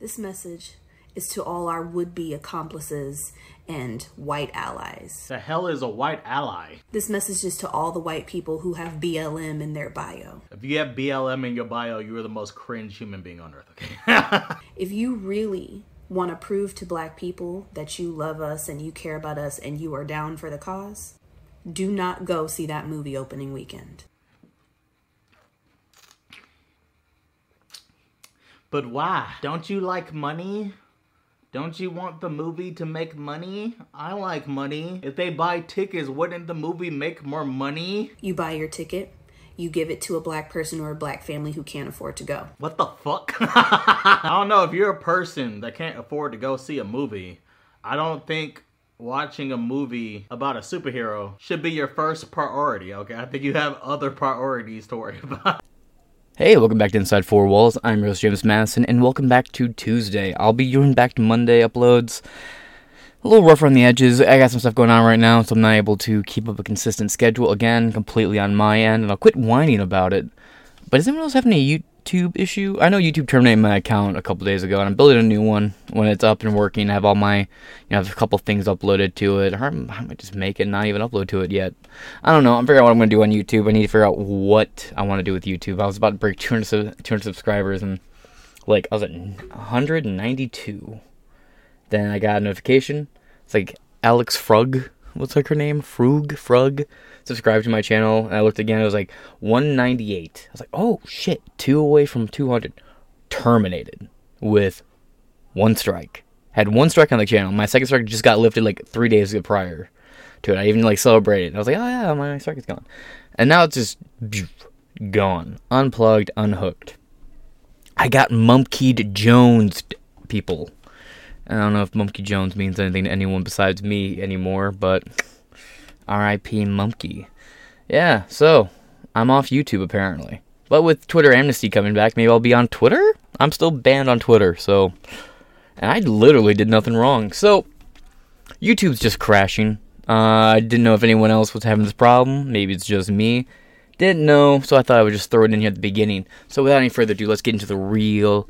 This message is to all our would be accomplices and white allies. The hell is a white ally? This message is to all the white people who have BLM in their bio. If you have BLM in your bio, you are the most cringe human being on earth, okay? If you really want to prove to black people that you love us and you care about us and you are down for the cause, do not go see that movie opening weekend. But why? Don't you like money? Don't you want the movie to make money? I like money. If they buy tickets, wouldn't the movie make more money? You buy your ticket, you give it to a black person or a black family who can't afford to go. What the fuck? I don't know if you're a person that can't afford to go see a movie. I don't think watching a movie about a superhero should be your first priority, okay? I think you have other priorities to worry about. Hey, welcome back to Inside Four Walls. I'm Rose James Madison, and welcome back to Tuesday. I'll be doing back to Monday uploads. A little rough on the edges. I got some stuff going on right now, so I'm not able to keep up a consistent schedule again, completely on my end, and I'll quit whining about it. But does anyone else have any YouTube issue? I know YouTube terminated my account a couple days ago, and I'm building a new one when it's up and working. I have all my, you know, I have a couple things uploaded to it. Or I might just make it, not even upload to it yet. I don't know. I'm figuring out what I'm going to do on YouTube. I need to figure out what I want to do with YouTube. I was about to break 200, 200 subscribers, and like I was at 192. Then I got a notification. It's like Alex Frug. What's like her name? Frug? Frug. Subscribed to my channel. And I looked again. It was like 198. I was like, oh shit. Two away from 200. Terminated with one strike. Had one strike on the channel. My second strike just got lifted like three days prior to it. I even like celebrated. I was like, oh yeah, my strike is gone. And now it's just gone. Unplugged, unhooked. I got Mumkeyed Jones people. I don't know if Mumkey Jones means anything to anyone besides me anymore, but R.I.P. Mumkey. Yeah, so I'm off YouTube apparently. But with Twitter amnesty coming back, maybe I'll be on Twitter? I'm still banned on Twitter, so. And I literally did nothing wrong. So, YouTube's just crashing. Uh, I didn't know if anyone else was having this problem. Maybe it's just me. Didn't know, so I thought I would just throw it in here at the beginning. So, without any further ado, let's get into the real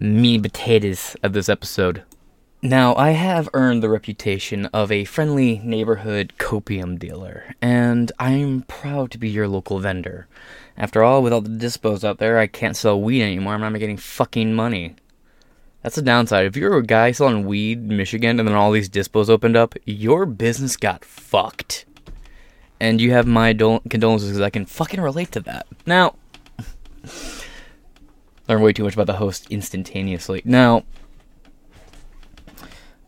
meat potatoes of this episode. Now, I have earned the reputation of a friendly neighborhood copium dealer, and I'm proud to be your local vendor. After all, with all the dispos out there, I can't sell weed anymore. I'm not getting fucking money. That's the downside. If you're a guy selling weed in Michigan and then all these dispos opened up, your business got fucked. And you have my dol- condolences because I can fucking relate to that. Now, learn way too much about the host instantaneously. Now,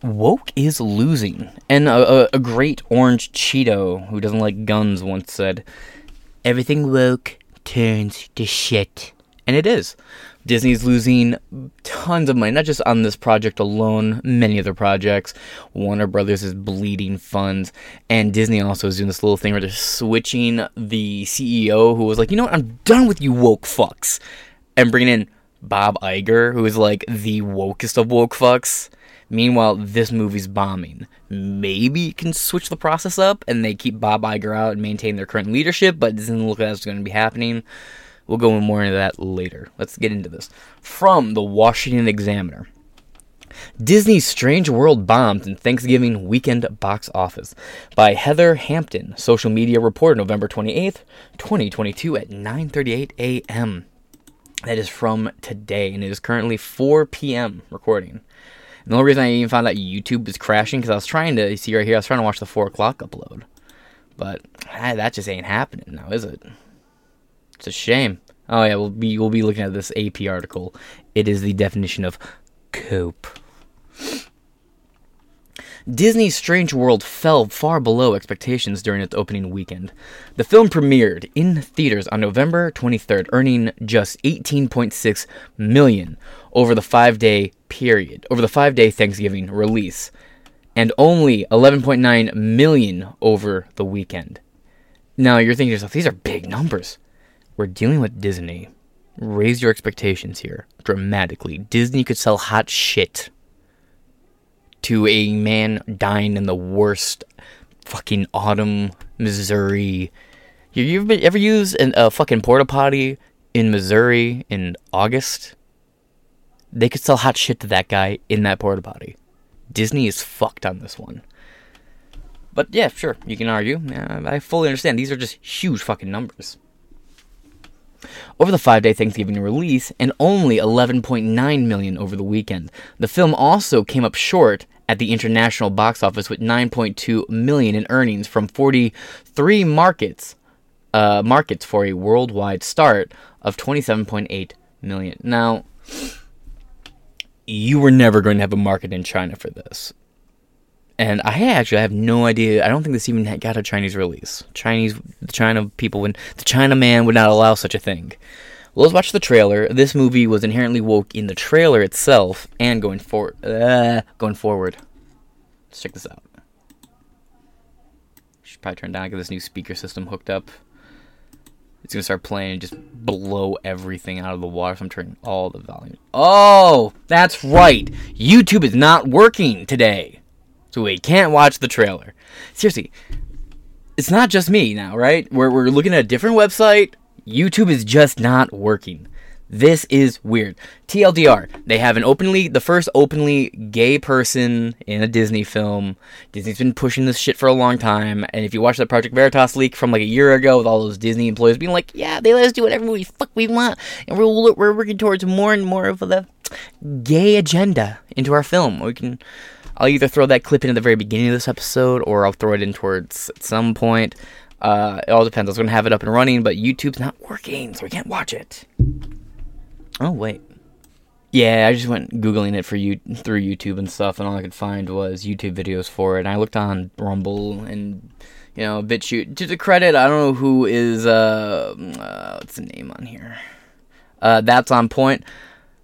woke is losing. And a, a, a great orange Cheeto who doesn't like guns once said, Everything woke turns to shit. And it is. Disney's losing tons of money, not just on this project alone, many other projects. Warner Brothers is bleeding funds, and Disney also is doing this little thing where they're switching the CEO who was like, you know what, I'm done with you woke fucks, and bringing in Bob Iger, who is like the wokest of woke fucks. Meanwhile, this movie's bombing. Maybe you can switch the process up and they keep Bob Iger out and maintain their current leadership, but it doesn't look like that's going to be happening. We'll go more into that later. Let's get into this. From the Washington Examiner. Disney's Strange World bombed in Thanksgiving weekend box office by Heather Hampton, social media reporter, November 28th, 2022 at 9:38 a.m. That is from today, and it is currently 4 p.m. recording. And the only reason I even found out YouTube was crashing because I was trying to see right here. I was trying to watch the four o'clock upload, but ah, that just ain't happening now, is it? It's a shame. Oh yeah, we'll be we'll be looking at this AP article. It is the definition of cope. Disney's Strange World fell far below expectations during its opening weekend. The film premiered in theaters on November 23rd, earning just 18.6 million over the 5-day period, over the 5-day Thanksgiving release, and only 11.9 million over the weekend. Now you're thinking to yourself, these are big numbers. We're dealing with Disney. Raise your expectations here dramatically. Disney could sell hot shit to a man dying in the worst fucking autumn Missouri. You, you ever, ever used an, a fucking porta potty in Missouri in August? they could sell hot shit to that guy in that porta potty. Disney is fucked on this one. But yeah, sure, you can argue. I fully understand. These are just huge fucking numbers. Over the five day Thanksgiving release, and only 11.9 million over the weekend. The film also came up short at the international box office with 9.2 million in earnings from 43 markets, uh, markets for a worldwide start of 27.8 million. Now, you were never going to have a market in China for this. And I actually have no idea. I don't think this even got a Chinese release. Chinese, the China people, would, the China man would not allow such a thing. Well, let's watch the trailer. This movie was inherently woke in the trailer itself and going forward. Uh, going forward. Let's check this out. Should probably turn down, get this new speaker system hooked up. It's gonna start playing and just blow everything out of the water. So I'm turning all the volume. Oh, that's right. YouTube is not working today. So we can't watch the trailer. Seriously, it's not just me now, right? We're, we're looking at a different website. YouTube is just not working. This is weird. TLDR, they have an openly, the first openly gay person in a Disney film. Disney's been pushing this shit for a long time. And if you watch that Project Veritas leak from like a year ago with all those Disney employees being like, yeah, they let us do whatever we fuck we want. And we're, we're working towards more and more of the gay agenda into our film. We can I'll either throw that clip in at the very beginning of this episode or I'll throw it in towards at some point. Uh, it all depends. I was going to have it up and running, but YouTube's not working, so we can't watch it. Oh, wait. Yeah, I just went googling it for you through YouTube and stuff, and all I could find was YouTube videos for it. And I looked on Rumble and you know BitChute. To the credit, I don't know who is uh, uh what's the name on here. Uh, that's on point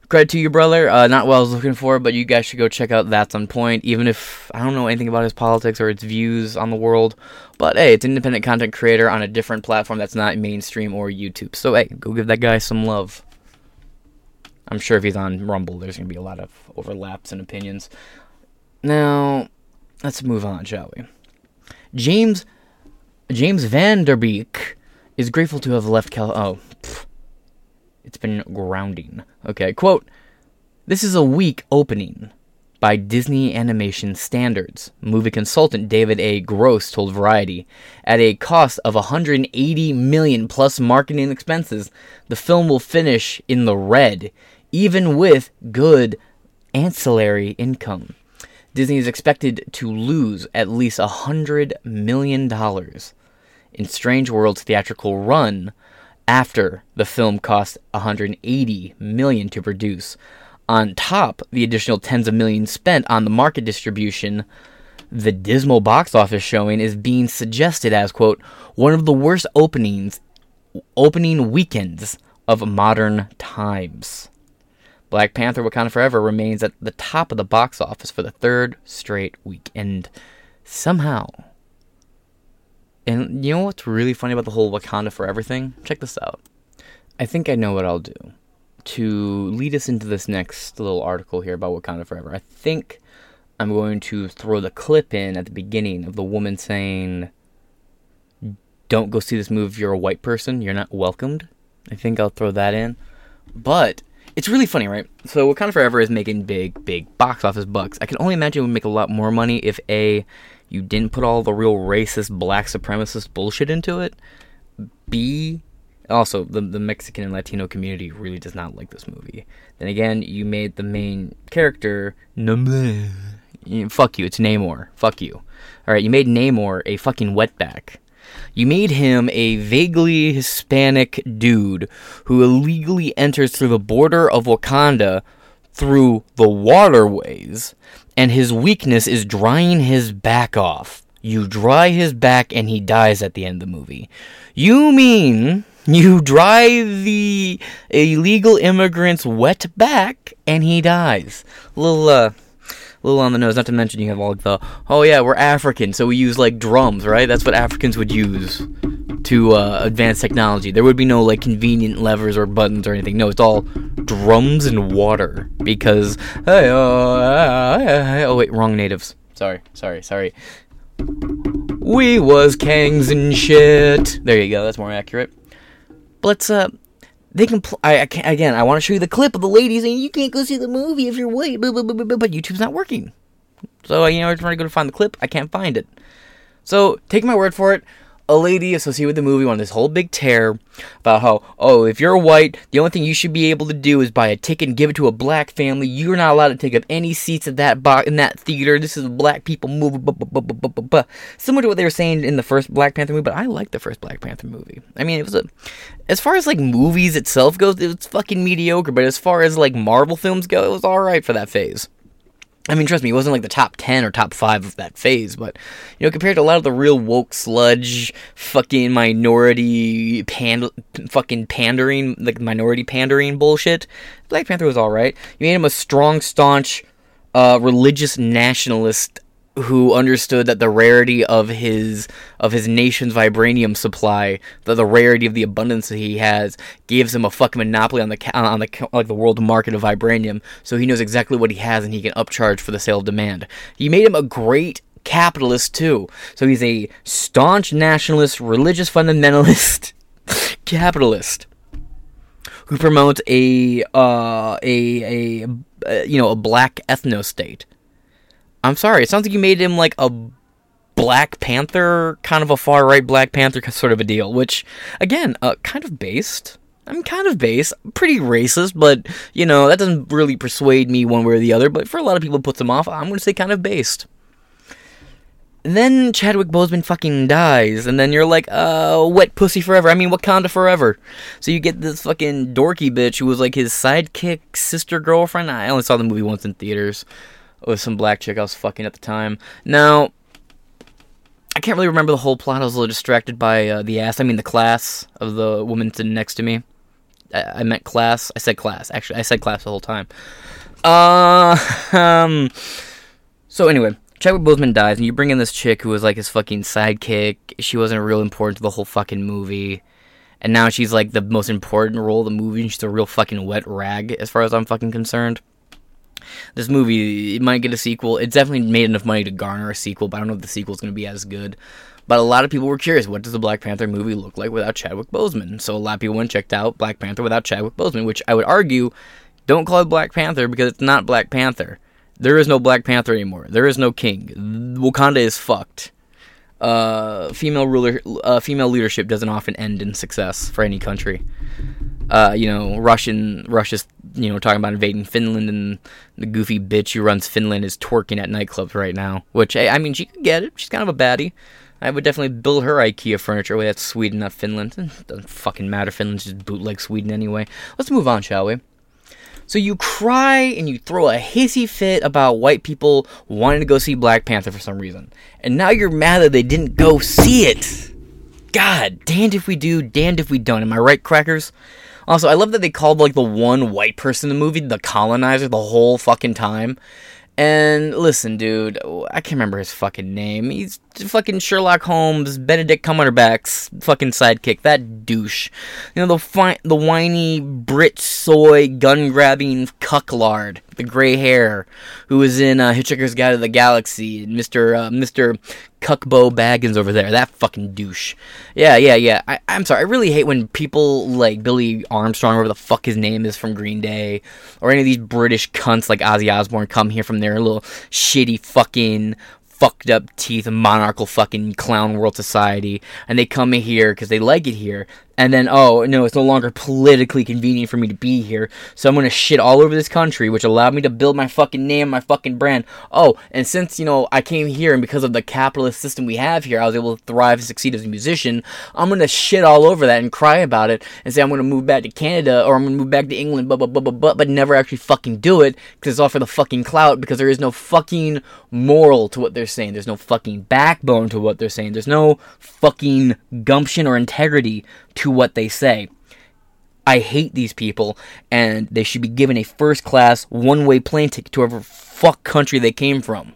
credit to you, brother. Uh, not what I was looking for, but you guys should go check out That's on Point. Even if I don't know anything about his politics or its views on the world, but hey, it's an independent content creator on a different platform that's not mainstream or YouTube. So hey, go give that guy some love. I'm sure if he's on Rumble, there's gonna be a lot of overlaps and opinions. Now, let's move on, shall we? James James Van Der Beek is grateful to have left Cal. Oh. It's been grounding. Okay, quote This is a weak opening by Disney animation standards, movie consultant David A. Gross told Variety. At a cost of 180 million plus marketing expenses, the film will finish in the red, even with good ancillary income. Disney is expected to lose at least $100 million in Strange World's theatrical run after the film cost 180 million to produce. On top, the additional tens of millions spent on the market distribution, the dismal box office showing is being suggested as quote one of the worst openings opening weekends of modern times. Black Panther Wakanda Forever remains at the top of the box office for the third straight weekend. somehow and you know what's really funny about the whole Wakanda Forever thing? Check this out. I think I know what I'll do to lead us into this next little article here about Wakanda Forever. I think I'm going to throw the clip in at the beginning of the woman saying, Don't go see this movie if you're a white person. You're not welcomed. I think I'll throw that in. But it's really funny, right? So Wakanda Forever is making big, big box office bucks. I can only imagine it would make a lot more money if A, you didn't put all the real racist, black supremacist bullshit into it. B, also the the Mexican and Latino community really does not like this movie. Then again, you made the main character Namor. Eh, fuck you, it's Namor. Fuck you. All right, you made Namor a fucking wetback. You made him a vaguely Hispanic dude who illegally enters through the border of Wakanda through the waterways and his weakness is drying his back off. You dry his back and he dies at the end of the movie. You mean you dry the illegal immigrant's wet back and he dies. Little uh little on the nose, not to mention you have all the oh yeah, we're African, so we use like drums, right? That's what Africans would use to uh, advance technology. There would be no like convenient levers or buttons or anything. No, it's all drums and water because hey, oh, oh wait, wrong natives. Sorry, sorry, sorry. We was kangs and shit. There you go. That's more accurate. But let's uh they can. Pl- I, I can't, again. I want to show you the clip of the ladies, and you can't go see the movie if you're white, but YouTube's not working. So you know, I'm trying to go to find the clip. I can't find it. So take my word for it a lady associated with the movie on this whole big tear about how, oh, if you're white, the only thing you should be able to do is buy a ticket and give it to a black family. You're not allowed to take up any seats at that bo- in that theater. This is a black people movie. Similar to what they were saying in the first Black Panther movie, but I like the first Black Panther movie. I mean, it was a, as far as like movies itself goes, it was fucking mediocre. But as far as like Marvel films go, it was all right for that phase. I mean, trust me, it wasn't like the top 10 or top 5 of that phase, but, you know, compared to a lot of the real woke sludge, fucking minority, pand- fucking pandering, like minority pandering bullshit, Black Panther was alright. You made him a strong, staunch, uh, religious nationalist who understood that the rarity of his of his nation's vibranium supply, the, the rarity of the abundance that he has, gives him a fucking monopoly on the on the like the world market of vibranium. So he knows exactly what he has, and he can upcharge for the sale of demand. He made him a great capitalist too. So he's a staunch nationalist, religious fundamentalist, capitalist who promotes a uh, a a uh, you know a black ethno state I'm sorry. It sounds like you made him like a Black Panther, kind of a far right Black Panther sort of a deal, which, again, uh, kind of based. I'm kind of base, pretty racist, but you know that doesn't really persuade me one way or the other. But for a lot of people, puts them off. I'm going to say kind of based. then Chadwick Boseman fucking dies, and then you're like, uh, wet pussy forever. I mean, Wakanda forever. So you get this fucking dorky bitch who was like his sidekick, sister, girlfriend. I only saw the movie once in theaters with some black chick I was fucking at the time. Now, I can't really remember the whole plot. I was a little distracted by uh, the ass. I mean, the class of the woman sitting next to me. I, I meant class. I said class. Actually, I said class the whole time. Uh, um. So anyway, Chadwick Boseman dies, and you bring in this chick who was like his fucking sidekick. She wasn't real important to the whole fucking movie. And now she's like the most important role of the movie, and she's a real fucking wet rag as far as I'm fucking concerned this movie it might get a sequel. It's definitely made enough money to garner a sequel, but I don't know if the sequel is going to be as good. But a lot of people were curious, what does the Black Panther movie look like without Chadwick Boseman? So a lot of people went checked out Black Panther without Chadwick Boseman, which I would argue, don't call it Black Panther because it's not Black Panther. There is no Black Panther anymore. There is no king. Wakanda is fucked. Uh, female ruler, uh, female leadership doesn't often end in success for any country uh, you know, Russian Russia's you know talking about invading Finland, and the goofy bitch who runs Finland is twerking at nightclubs right now. Which I mean, she could get it. She's kind of a baddie. I would definitely build her IKEA furniture. Way that's Sweden, not Finland. Doesn't fucking matter. Finland's just bootleg Sweden anyway. Let's move on, shall we? So you cry and you throw a hissy fit about white people wanting to go see Black Panther for some reason. And now you're mad that they didn't go see it. God, damned if we do, damned if we don't. Am I right, crackers? Also, I love that they called like the one white person in the movie the colonizer the whole fucking time. And listen, dude, I can't remember his fucking name. He's fucking Sherlock Holmes, Benedict Cumberbatch's fucking sidekick. That douche. You know the fi- the whiny Brit soy gun grabbing cucklard, the gray hair, who was in uh, Hitchhiker's Guide to the Galaxy, Mister uh, Mister Cuckbo Baggins over there. That fucking douche. Yeah, yeah, yeah. I, I'm sorry. I really hate when people like Billy Armstrong, whatever the fuck his name is from Green Day, or any of these British cunts like Ozzy Osbourne come here from their little shitty fucking fucked up teeth monarchical fucking clown world society and they come here because they like it here and then oh no it's no longer politically convenient for me to be here. So i'm gonna shit all over this country which allowed me to build my fucking name my fucking brand. Oh and since you know i came here and because of the capitalist system we have here i was able to thrive and succeed as a musician i'm gonna shit all over that and cry about it and say i'm gonna move back to canada or i'm gonna move back to england but but but but but, but never actually fucking do it because it's all for the fucking clout because there is no fucking moral to what they're saying. There's no fucking backbone to what they're saying. There's no fucking gumption or integrity to what they say. I hate these people, and they should be given a first class, one way plane ticket to whatever fuck country they came from.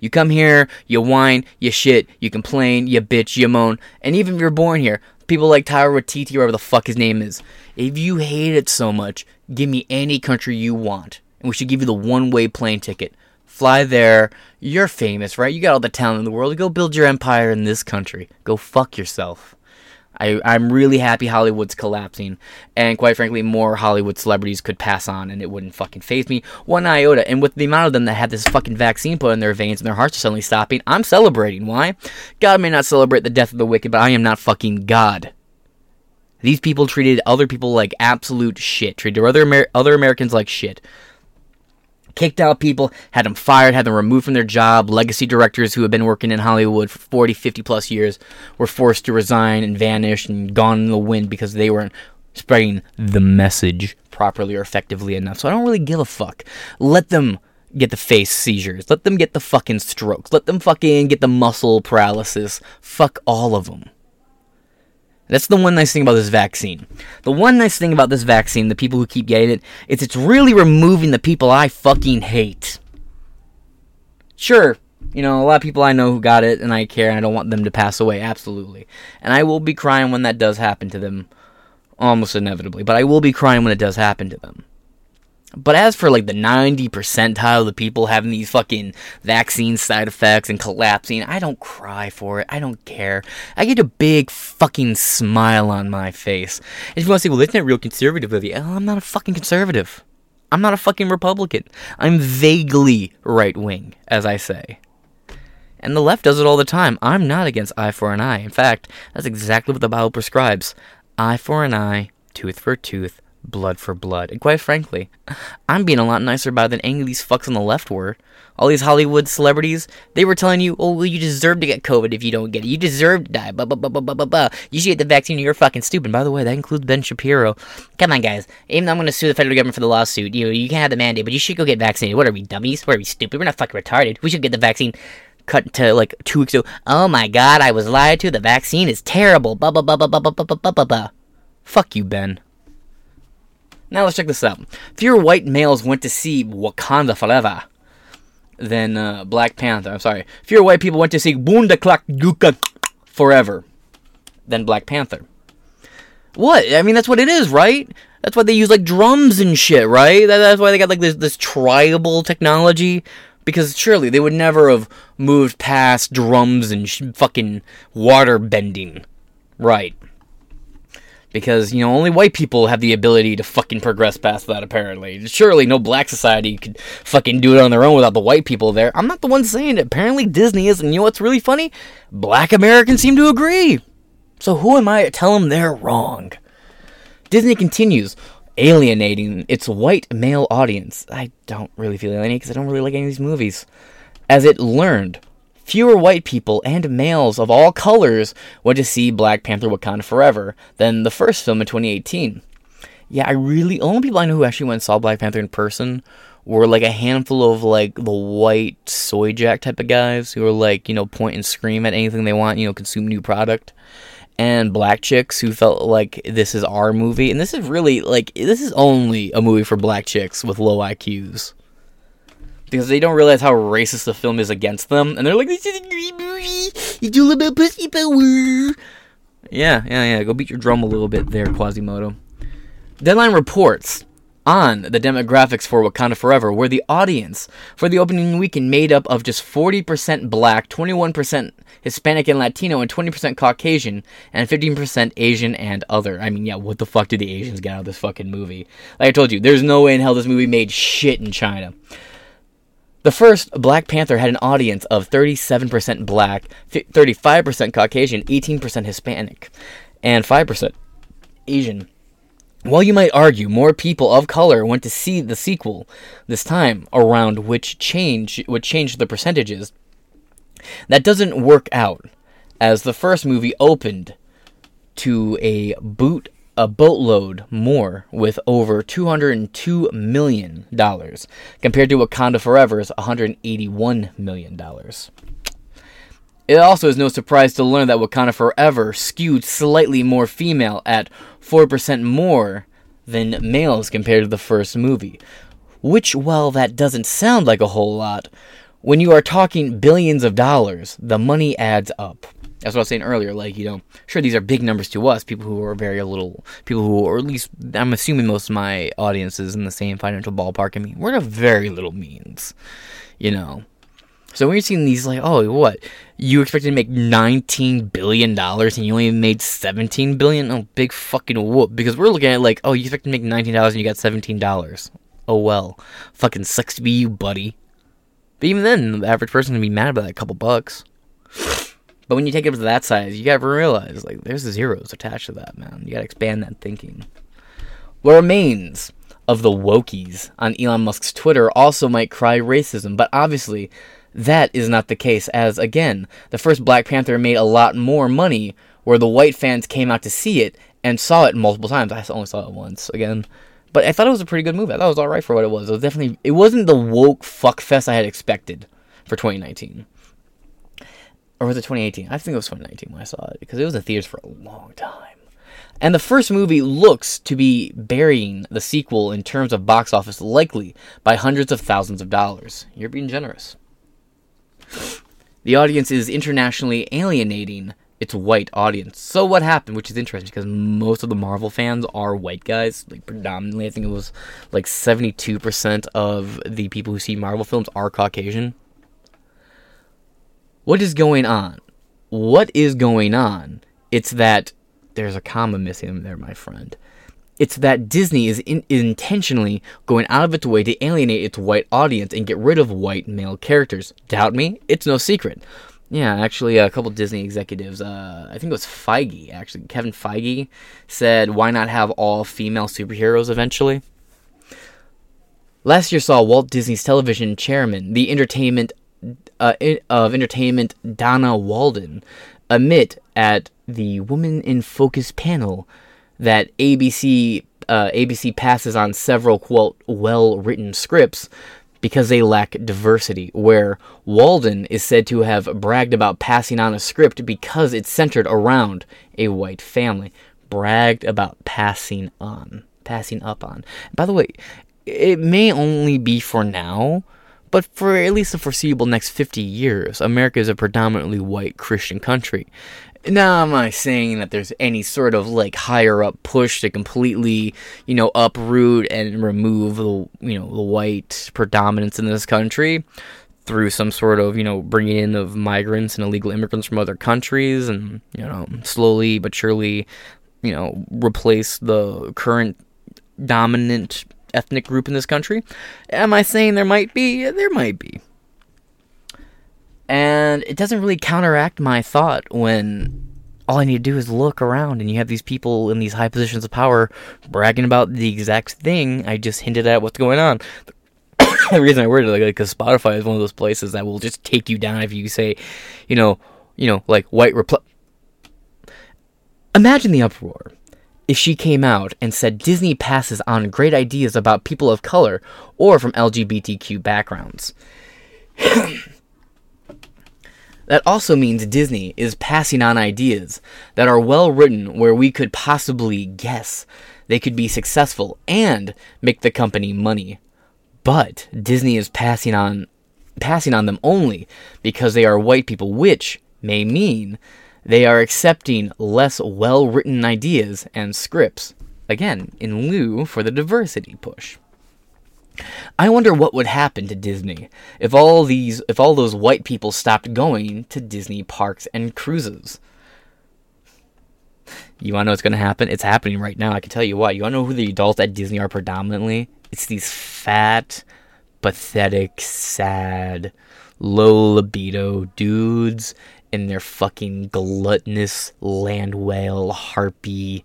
You come here, you whine, you shit, you complain, you bitch, you moan, and even if you're born here, people like Taika Waititi, whatever the fuck his name is, if you hate it so much, give me any country you want, and we should give you the one way plane ticket. Fly there, you're famous, right? You got all the talent in the world, go build your empire in this country. Go fuck yourself. I, I'm really happy Hollywood's collapsing, and quite frankly, more Hollywood celebrities could pass on, and it wouldn't fucking phase me one iota. And with the amount of them that have this fucking vaccine put in their veins and their hearts are suddenly stopping, I'm celebrating. Why? God may not celebrate the death of the wicked, but I am not fucking God. These people treated other people like absolute shit. Treated other Amer- other Americans like shit kicked out people, had them fired, had them removed from their job. Legacy directors who had been working in Hollywood for 40, 50 plus years were forced to resign and vanish and gone in the wind because they weren't spreading the message properly or effectively enough. So I don't really give a fuck. Let them get the face seizures. Let them get the fucking strokes. Let them fucking get the muscle paralysis. Fuck all of them. That's the one nice thing about this vaccine. The one nice thing about this vaccine, the people who keep getting it, is it's really removing the people I fucking hate. Sure, you know, a lot of people I know who got it and I care and I don't want them to pass away, absolutely. And I will be crying when that does happen to them, almost inevitably, but I will be crying when it does happen to them. But as for like the 90 percentile of the people having these fucking vaccine side effects and collapsing, I don't cry for it. I don't care. I get a big fucking smile on my face. And if you want to say, well, isn't real conservative of you? Well, I'm not a fucking conservative. I'm not a fucking Republican. I'm vaguely right wing, as I say. And the left does it all the time. I'm not against eye for an eye. In fact, that's exactly what the Bible prescribes eye for an eye, tooth for a tooth, blood for blood. And quite frankly, I'm being a lot nicer about it than any of these fucks on the left were. All these Hollywood celebrities, they were telling you, oh, well, you deserve to get COVID if you don't get it. You deserve to die. Blah, blah, blah, blah, blah, blah. You should get the vaccine you're fucking stupid. By the way, that includes Ben Shapiro. Come on, guys. Even though I'm going to sue the federal government for the lawsuit, you know, you can't have the mandate, but you should go get vaccinated. What are we, dummies? What are we, stupid? We're not fucking retarded. We should get the vaccine cut to like two weeks ago. Oh my god, I was lied to. The vaccine is terrible. Blah, blah, blah, blah, blah, blah, blah, blah, blah. Fuck you, Ben. Now let's check this out. Fewer white males went to see Wakanda Forever than uh, Black Panther. I'm sorry. Fewer white people went to see Bunda Clock Duka Forever than Black Panther. What? I mean, that's what it is, right? That's why they use like drums and shit, right? That, that's why they got like this this tribal technology. Because surely they would never have moved past drums and sh- fucking water bending, right? Because you know only white people have the ability to fucking progress past that apparently. Surely no black society could fucking do it on their own without the white people there. I'm not the one saying it. Apparently disney is and you know what's really funny? Black americans seem to agree. So who am i to tell them they're wrong? Disney continues alienating its white male audience. I don't really feel alienated because i don't really like any of these movies. As it learned fewer white people and males of all colors went to see Black Panther Wakanda Forever than the first film in 2018. Yeah, I really only people I know who actually went and saw Black Panther in person were like a handful of like the white soy jack type of guys who are like, you know, point and scream at anything they want, you know, consume new product. And black chicks who felt like this is our movie. And this is really like this is only a movie for black chicks with low IQs because they don't realize how racist the film is against them, and they're like, "This is a great movie. It's all about pussy power." Yeah, yeah, yeah. Go beat your drum a little bit there, Quasimodo. Deadline reports on the demographics for Wakanda Forever, where the audience for the opening weekend made up of just 40% black, 21% Hispanic and Latino, and 20% Caucasian, and 15% Asian and other. I mean, yeah, what the fuck did the Asians get out of this fucking movie? Like I told you, there's no way in hell this movie made shit in China. The first, Black Panther had an audience of 37% black, 35% Caucasian, 18% Hispanic, and 5% Asian. While you might argue more people of color went to see the sequel this time around which change would change the percentages, that doesn't work out as the first movie opened to a boot a boatload more with over $202 million compared to Wakanda Forever's $181 million. It also is no surprise to learn that Wakanda Forever skewed slightly more female at 4% more than males compared to the first movie. Which, while that doesn't sound like a whole lot, when you are talking billions of dollars, the money adds up. That's what I was saying earlier. Like, you know, sure, these are big numbers to us, people who are very little, people who, or at least I'm assuming most of my audience is in the same financial ballpark. I mean, we're a very little means, you know. So when you're seeing these, like, oh, what? You expected to make nineteen billion dollars and you only made seventeen billion? Oh, big fucking whoop! Because we're looking at like, oh, you expected to make nineteen dollars and you got seventeen dollars. Oh well, fucking sucks to be you, buddy. But even then, the average person can be mad about that couple bucks. But when you take it to that size, you gotta realize like there's zeros attached to that, man. You gotta expand that thinking. What remains of the wokies on Elon Musk's Twitter also might cry racism, but obviously that is not the case, as again, the first Black Panther made a lot more money where the white fans came out to see it and saw it multiple times. I only saw it once again. But I thought it was a pretty good movie. I thought it was alright for what it was. It was definitely it wasn't the woke fuck fest I had expected for 2019. Or was it 2018? I think it was 2019 when I saw it because it was in theaters for a long time. And the first movie looks to be burying the sequel in terms of box office likely by hundreds of thousands of dollars. You're being generous. The audience is internationally alienating its white audience. So what happened, which is interesting because most of the Marvel fans are white guys, like predominantly I think it was like 72% of the people who see Marvel films are Caucasian. What is going on? What is going on? It's that there's a comma missing there, my friend. It's that Disney is in, intentionally going out of its way to alienate its white audience and get rid of white male characters. Doubt me? It's no secret. Yeah, actually, a couple Disney executives, uh, I think it was Feige, actually, Kevin Feige, said, why not have all female superheroes eventually? Last year saw Walt Disney's television chairman, the entertainment uh, of entertainment Donna Walden, admit at the Woman in Focus panel that ABC uh, ABC passes on several quote well written scripts because they lack diversity. Where Walden is said to have bragged about passing on a script because it's centered around a white family. Bragged about passing on, passing up on. By the way, it may only be for now. But for at least the foreseeable next 50 years, America is a predominantly white Christian country. Now, am I saying that there's any sort of like higher up push to completely, you know, uproot and remove the, you know, the white predominance in this country through some sort of, you know, bringing in of migrants and illegal immigrants from other countries and, you know, slowly but surely, you know, replace the current dominant ethnic group in this country? Am I saying there might be? There might be. And it doesn't really counteract my thought when all I need to do is look around and you have these people in these high positions of power bragging about the exact thing I just hinted at what's going on. the reason I worded it like because Spotify is one of those places that will just take you down if you say, you know, you know, like white repl. Imagine the uproar if she came out and said Disney passes on great ideas about people of color or from LGBTQ backgrounds. That also means Disney is passing on ideas that are well written where we could possibly guess they could be successful and make the company money. But Disney is passing on passing on them only because they are white people, which may mean they are accepting less well-written ideas and scripts. Again, in lieu for the diversity push. I wonder what would happen to Disney if all these if all those white people stopped going to Disney parks and cruises. You want to know what's going to happen? It's happening right now. I can tell you why. You want to know who the adults at Disney are predominantly? It's these fat, pathetic, sad, low libido dudes in their fucking gluttonous land whale harpy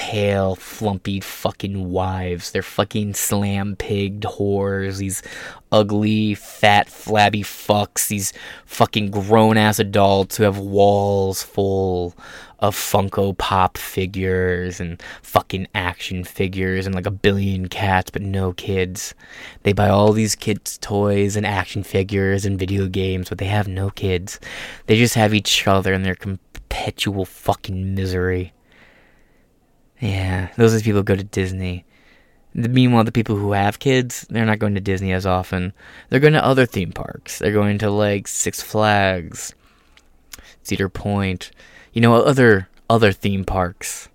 pale, flumpy fucking wives. They're fucking slam pigged whores. These ugly, fat, flabby fucks. These fucking grown ass adults who have walls full of Funko Pop figures and fucking action figures and like a billion cats, but no kids. They buy all these kids' toys and action figures and video games, but they have no kids. They just have each other and their perpetual fucking misery. Yeah, those are the people who go to Disney. Meanwhile, the people who have kids, they're not going to Disney as often. They're going to other theme parks. They're going to like Six Flags, Cedar Point, you know, other other theme parks.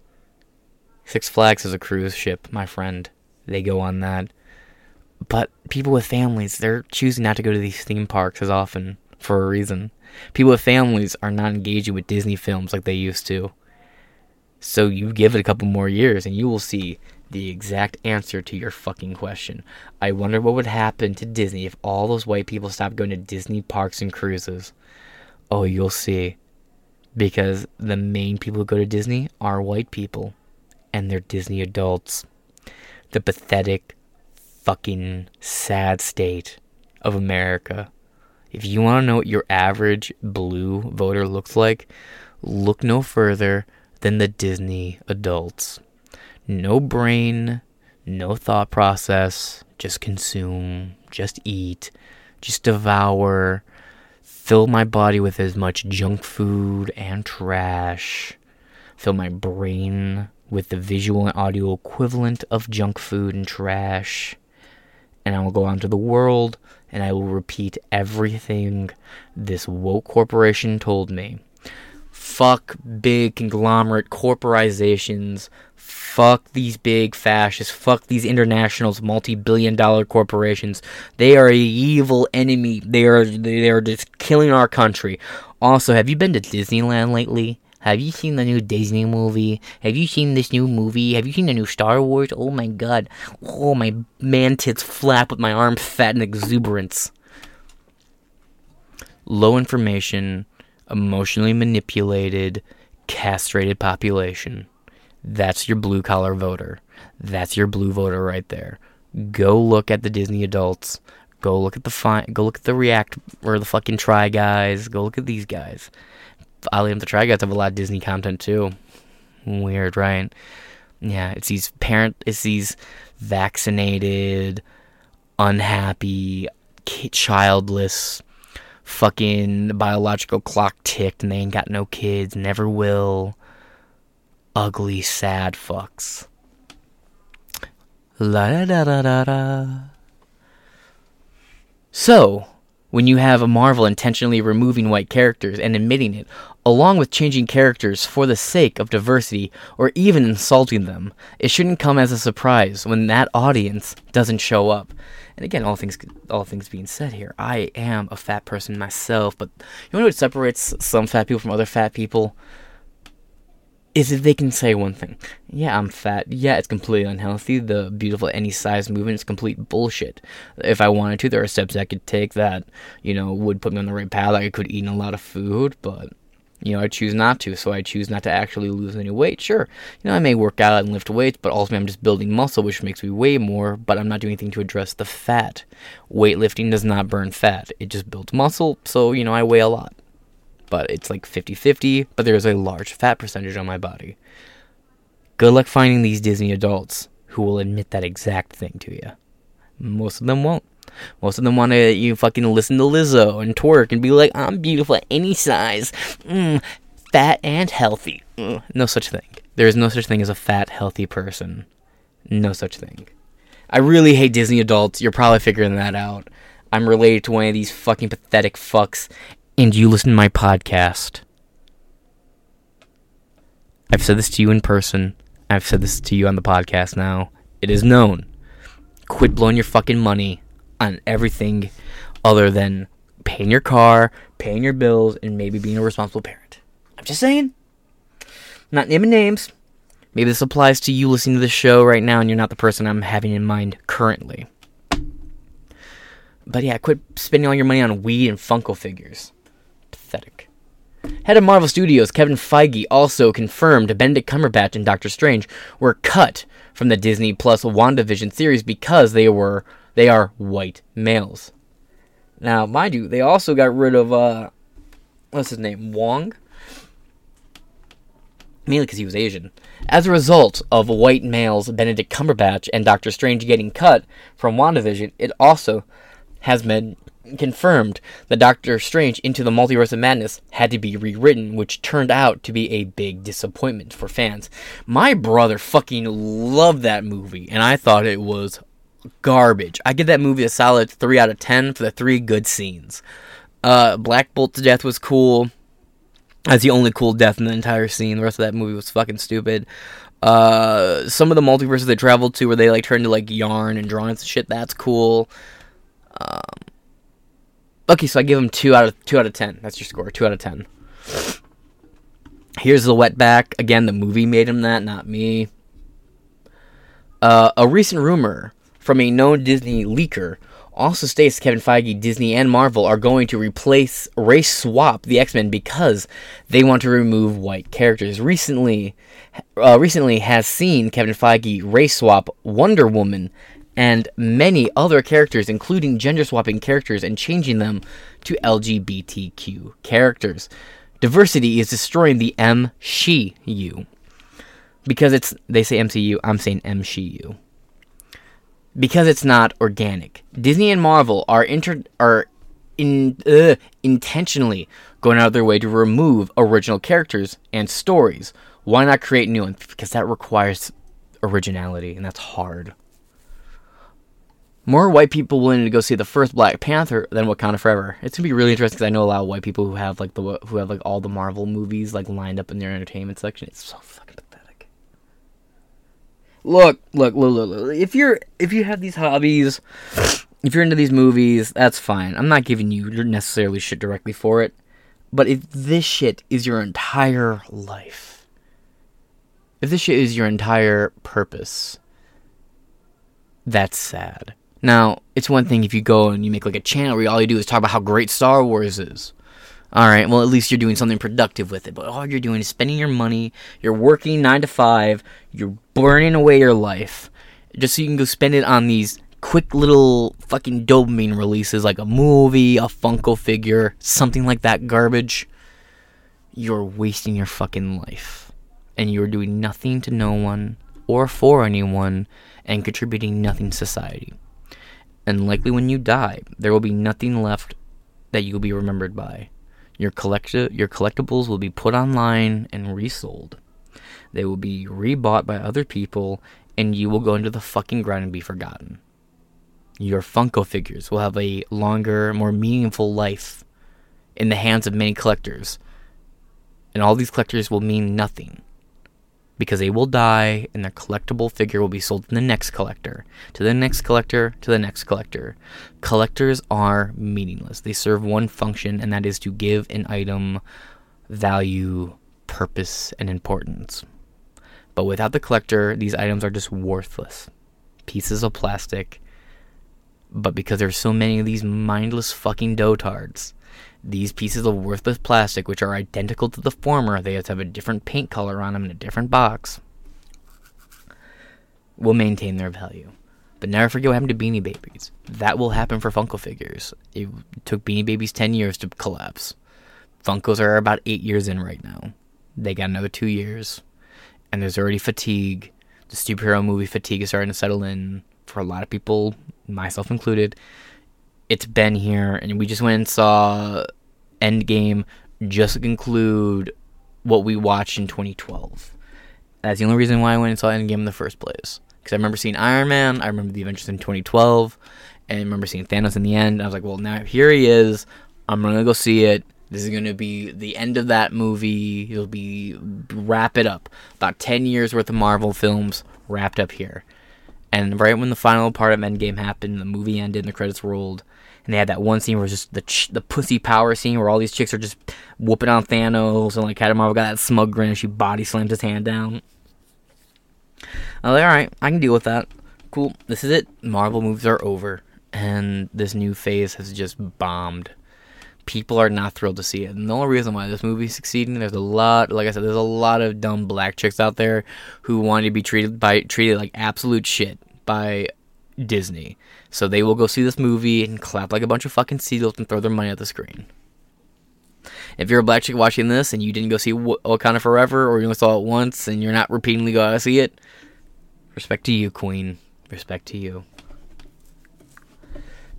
Six Flags is a cruise ship, my friend. They go on that. But people with families, they're choosing not to go to these theme parks as often for a reason. People with families are not engaging with Disney films like they used to. So you give it a couple more years and you will see the exact answer to your fucking question. I wonder what would happen to Disney if all those white people stopped going to Disney parks and cruises. Oh, you'll see. Because the main people who go to Disney are white people. And they're Disney adults. The pathetic, fucking sad state of America. If you want to know what your average blue voter looks like, look no further than the Disney adults. No brain, no thought process, just consume, just eat, just devour, fill my body with as much junk food and trash, fill my brain with the visual and audio equivalent of junk food and trash, and I will go out into the world and I will repeat everything this woke corporation told me. Fuck big conglomerate corporations. Fuck these big fascists. Fuck these internationals, multi-billion dollar corporations. They are a evil enemy. They are they are just killing our country. Also, have you been to Disneyland lately? Have you seen the new Disney movie? Have you seen this new movie? Have you seen the new Star Wars? Oh my god. Oh, my man tits flap with my arms fat and exuberance. Low information, emotionally manipulated, castrated population. That's your blue collar voter. That's your blue voter right there. Go look at the Disney adults. Go look at the fine. Go look at the React or the fucking Try guys. Go look at these guys. Oddly enough, the Try Guys have a lot of Disney content too. Weird, right? Yeah, it's these parent, it's these vaccinated, unhappy, childless, fucking biological clock ticked, and they ain't got no kids, never will. Ugly, sad fucks. La da da da da. So, when you have a Marvel intentionally removing white characters and admitting it, along with changing characters for the sake of diversity or even insulting them, it shouldn't come as a surprise when that audience doesn't show up. And again, all things all things being said here, I am a fat person myself, but you know what separates some fat people from other fat people? is if they can say one thing. Yeah, I'm fat. Yeah, it's completely unhealthy. The beautiful any size movement is complete bullshit. If I wanted to, there are steps I could take that, you know, would put me on the right path. I could eat a lot of food, but you know, I choose not to, so I choose not to actually lose any weight. Sure, you know, I may work out and lift weights, but ultimately I'm just building muscle, which makes me weigh more, but I'm not doing anything to address the fat. Weightlifting does not burn fat, it just builds muscle, so, you know, I weigh a lot but it's like 50 50, but there's a large fat percentage on my body. Good luck finding these Disney adults who will admit that exact thing to you. Most of them won't. Most of them want to you fucking listen to Lizzo and twerk and be like, I'm beautiful at any size, mm, fat and healthy. Mm, no such thing. There is no such thing as a fat, healthy person. No such thing. I really hate Disney adults. You're probably figuring that out. I'm related to one of these fucking pathetic fucks, and you listen to my podcast. I've said this to you in person. I've said this to you on the podcast now. It is known. Quit blowing your fucking money on everything other than paying your car, paying your bills, and maybe being a responsible parent. I'm just saying. not naming names. Maybe this applies to you listening to the show right now and you're not the person I'm having in mind currently. But yeah, quit spending all your money on weed and Funko figures pathetic. Head of Marvel Studios Kevin Feige also confirmed Benedict Cumberbatch and Doctor Strange were cut from the Disney Plus WandaVision series because they were they are white males. Now, mind you, they also got rid of uh what's his name? Wong? Mainly because he was Asian. As a result of white males Benedict Cumberbatch and Doctor Strange getting cut from WandaVision, it also has been confirmed that Doctor Strange Into the Multiverse of Madness had to be rewritten, which turned out to be a big disappointment for fans. My brother fucking loved that movie, and I thought it was garbage. I give that movie a solid 3 out of 10 for the three good scenes. Uh, Black Bolt's death was cool. That's the only cool death in the entire scene. The rest of that movie was fucking stupid. Uh, some of the multiverses they traveled to where they like turned to like yarn and drawings and shit. That's cool. Um, okay, so I give them two out of two out of ten. That's your score. Two out of ten. Here's the wetback. Again, the movie made him that, not me. Uh, a recent rumor from a known Disney leaker also states Kevin Feige, Disney, and Marvel are going to replace race swap the X Men because they want to remove white characters. Recently, uh, recently has seen Kevin Feige race swap Wonder Woman and many other characters, including gender swapping characters and changing them to LGBTQ characters. Diversity is destroying the M She MCU because it's they say MCU, I'm saying M She MCU because it's not organic. Disney and Marvel are inter are in uh, intentionally going out of their way to remove original characters and stories. Why not create new ones? Because that requires originality, and that's hard. More white people willing to go see the first Black Panther than Wakanda Forever. It's gonna be really interesting because I know a lot of white people who have like the who have like all the Marvel movies like lined up in their entertainment section. It's so. Look, look, look, look. If you're if you have these hobbies, if you're into these movies, that's fine. I'm not giving you necessarily shit directly for it. But if this shit is your entire life, if this shit is your entire purpose, that's sad. Now, it's one thing if you go and you make like a channel where all you do is talk about how great Star Wars is. Alright, well, at least you're doing something productive with it. But all you're doing is spending your money, you're working 9 to 5, you're burning away your life, just so you can go spend it on these quick little fucking dopamine releases like a movie, a Funko figure, something like that garbage. You're wasting your fucking life. And you're doing nothing to no one or for anyone and contributing nothing to society. And likely when you die, there will be nothing left that you'll be remembered by. Your collecti- your collectibles will be put online and resold. They will be rebought by other people and you will go into the fucking ground and be forgotten. Your Funko figures will have a longer, more meaningful life in the hands of many collectors. And all these collectors will mean nothing because they will die and their collectible figure will be sold to the next collector, to the next collector, to the next collector. Collectors are meaningless. They serve one function, and that is to give an item value, purpose, and importance. But without the collector, these items are just worthless. Pieces of plastic. But because there's so many of these mindless fucking dotards, these pieces of worthless plastic, which are identical to the former, they have to have a different paint color on them in a different box, will maintain their value. But never forget what happened to Beanie Babies. That will happen for Funko figures. It took Beanie Babies 10 years to collapse. Funkos are about 8 years in right now. They got another 2 years. And there's already fatigue. The superhero movie fatigue is starting to settle in for a lot of people, myself included. It's been here, and we just went and saw Endgame just to conclude what we watched in 2012. That's the only reason why I went and saw Endgame in the first place. Because I remember seeing Iron Man, I remember the Avengers in 2012, and I remember seeing Thanos in the end. I was like, well, now here he is. I'm gonna go see it. This is gonna be the end of that movie. It'll be wrap it up. About 10 years worth of Marvel films wrapped up here. And right when the final part of Endgame happened, the movie ended and the credits rolled, and they had that one scene where it's just the ch- the pussy power scene where all these chicks are just whooping on Thanos, and like Marvel got that smug grin as she body slams his hand down. I was like, all right, I can deal with that. Cool. This is it. Marvel movies are over, and this new phase has just bombed. People are not thrilled to see it. And the only reason why this movie is succeeding, there's a lot, like I said, there's a lot of dumb black chicks out there who want to be treated by treated like absolute shit by Disney. So they will go see this movie and clap like a bunch of fucking seagulls and throw their money at the screen. If you're a black chick watching this and you didn't go see Wakanda Forever or you only saw it once and you're not repeatedly going to see it, respect to you, Queen. Respect to you.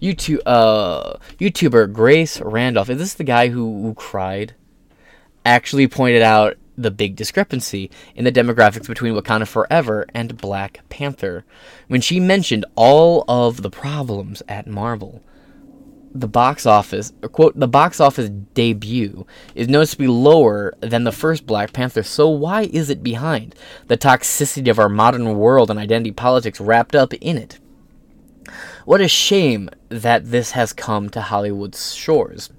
YouTube, uh, YouTuber Grace Randolph, is this the guy who, who cried? Actually pointed out the big discrepancy in the demographics between Wakanda Forever and Black Panther when she mentioned all of the problems at Marvel. the box office, quote, the box office debut is noticeably lower than the first Black Panther, so why is it behind? The toxicity of our modern world and identity politics wrapped up in it. What a shame that this has come to Hollywood's shores.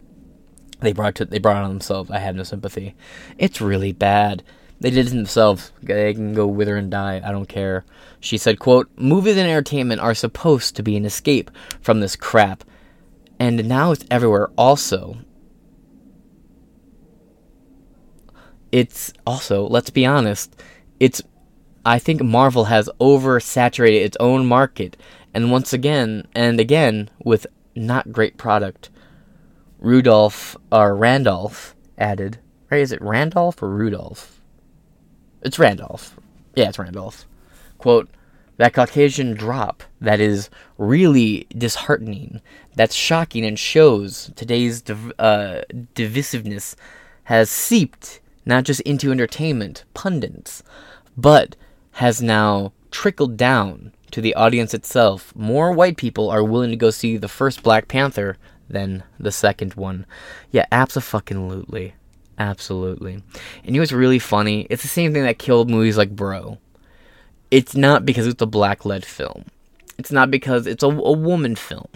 They brought it, they brought it on themselves. I have no sympathy. It's really bad. They did it themselves. They can go wither and die. I don't care. She said, quote, Movies and entertainment are supposed to be an escape from this crap. And now it's everywhere also. It's also, let's be honest, it's I think Marvel has oversaturated its own market and once again and again with not great product. Rudolph or Randolph added, right? Is it Randolph or Rudolph? It's Randolph. Yeah, it's Randolph. Quote, that Caucasian drop that is really disheartening, that's shocking and shows today's div- uh, divisiveness has seeped not just into entertainment, pundits, but has now trickled down to the audience itself. More white people are willing to go see the first Black Panther than the second one. Yeah, absolutely. Absolutely. And know what's really funny? It's the same thing that killed movies like Bro it's not because it's a black led film. It's not because it's a, a woman film.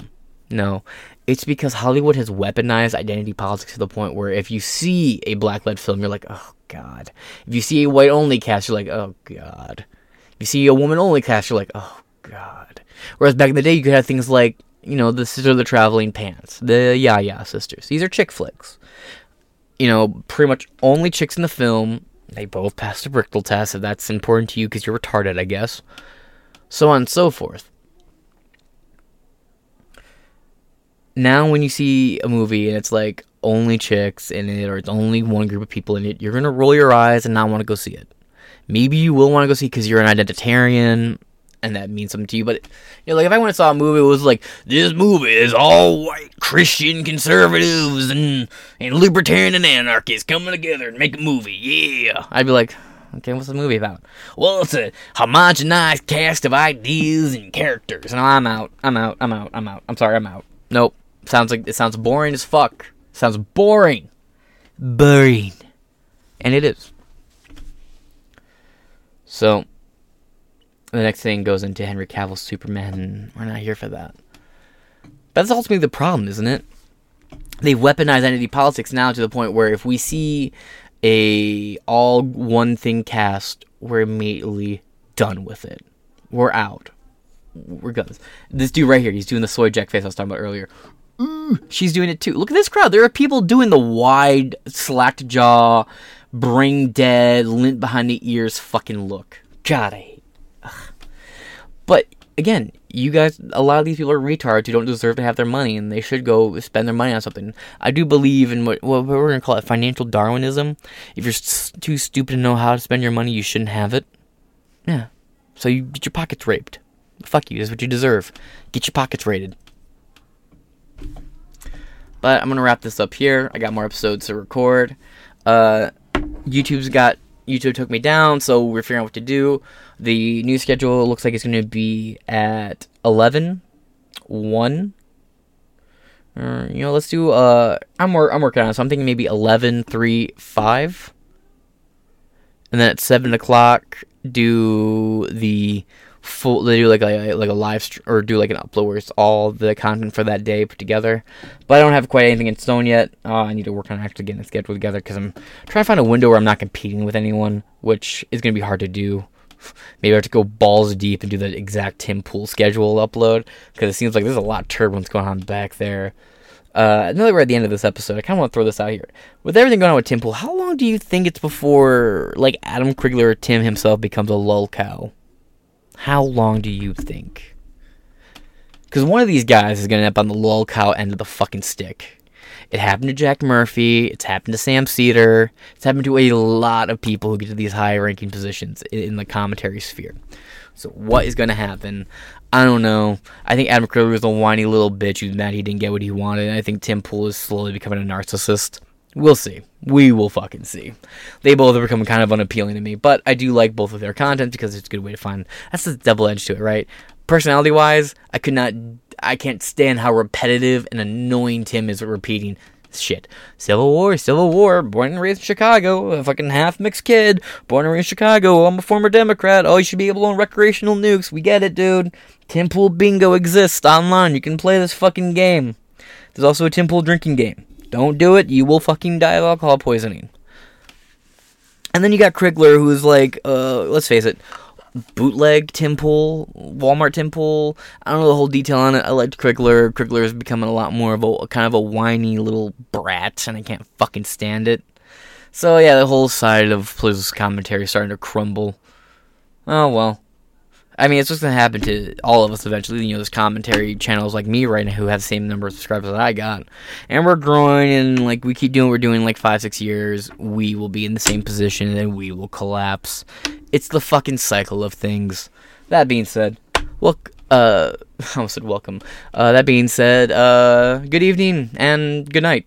No, it's because Hollywood has weaponized identity politics to the point where if you see a black led film, you're like, oh god. If you see a white only cast, you're like, oh god. If you see a woman only cast, you're like, oh god. Whereas back in the day, you could have things like, you know, the Sister of the Traveling Pants, the Ya Ya sisters. These are chick flicks. You know, pretty much only chicks in the film they both passed the Bechdel test, if that's important to you because you're retarded, I guess. So on and so forth. Now, when you see a movie and it's like only chicks in it, or it's only one group of people in it, you're gonna roll your eyes and not want to go see it. Maybe you will want to go see because you're an identitarian and that means something to you. But you know, like if I went and saw a movie, it was like this movie is all white Christian conservatives and and libertarian and anarchists coming together and make a movie. Yeah, I'd be like, okay, what's the movie about? Well, it's a homogenized cast of ideas and characters. And I'm out. I'm out. I'm out. I'm out. I'm sorry. I'm out. Nope. Sounds like it sounds boring as fuck. Sounds boring. Boring. And it is. So, the next thing goes into Henry Cavill's Superman, and we're not here for that. But that's ultimately the problem, isn't it? They weaponize identity politics now to the point where if we see a all one thing cast, we're immediately done with it. We're out. We're good. This dude right here, he's doing the soy jack face I was talking about earlier. Ooh, she's doing it too. Look at this crowd. There are people doing the wide, slacked jaw, brain dead, lint behind the ears fucking look. God, I but again, you guys, a lot of these people are retards who don't deserve to have their money, and they should go spend their money on something. I do believe in what, what we're gonna call it financial Darwinism. If you're st- too stupid to know how to spend your money, you shouldn't have it. Yeah. So you get your pockets raped. Fuck you. That's what you deserve. Get your pockets raided. But I'm gonna wrap this up here. I got more episodes to record. Uh, YouTube's got YouTube took me down, so we're figuring out what to do. The new schedule looks like it's to be at 11, 1. Uh, you know, let's do, uh, I'm, wor- I'm working on it, so I'm thinking maybe 11, 3, 5. And then at 7 o'clock, do the full they do like a like a live st- or do like an upload where it's all the content for that day put together but i don't have quite anything in stone yet uh, i need to work on actually getting it schedule together because i'm trying to find a window where i'm not competing with anyone which is going to be hard to do maybe i have to go balls deep and do the exact tim pool schedule upload because it seems like there's a lot of turbulence going on back there uh, that we're at the end of this episode, I kind of want to throw this out here. With everything going on with Tim Pool, how long do you think it's before, like, Adam Crigler or Tim himself becomes a lol cow? How long do you think? Because one of these guys is going to end up on the lol cow end of the fucking stick. It happened to Jack Murphy. It's happened to Sam Seder. It's happened to a lot of people who get to these high ranking positions in the commentary sphere. So what is going to happen? I don't know. I think Adam Crowley was a whiny little bitch who's mad he didn't get what he wanted. I think Tim Pool is slowly becoming a narcissist. We'll see. We will fucking see. They both are becoming kind of unappealing to me, but I do like both of their content because it's a good way to find. That's the double edge to it, right? Personality wise, I could not. I can't stand how repetitive and annoying Tim is at repeating shit. Civil War, Civil War, born and raised in Chicago, a fucking half mixed kid, born and raised in Chicago, I'm a former Democrat, oh, you should be able to own recreational nukes. We get it, dude. Tim Pool Bingo exists online. You can play this fucking game. There's also a Tim Pool drinking game. Don't do it, you will fucking die of alcohol poisoning. And then you got Crigler, who's like, uh, let's face it, bootleg Tim Pool, Walmart Tim Pool. I don't know the whole detail on it. I liked Crigler. Crigler is becoming a lot more of a kind of a whiny little brat, and I can't fucking stand it. So yeah, the whole side of political commentary starting to crumble. Oh well. I mean, it's just gonna happen to all of us eventually. You know, there's commentary channels like me right now who have the same number of subscribers that I got, and we're growing, and like we keep doing, what we're doing like five, six years. We will be in the same position, and then we will collapse. It's the fucking cycle of things. That being said, well, uh, I almost said welcome. Uh, that being said, uh, good evening and good night.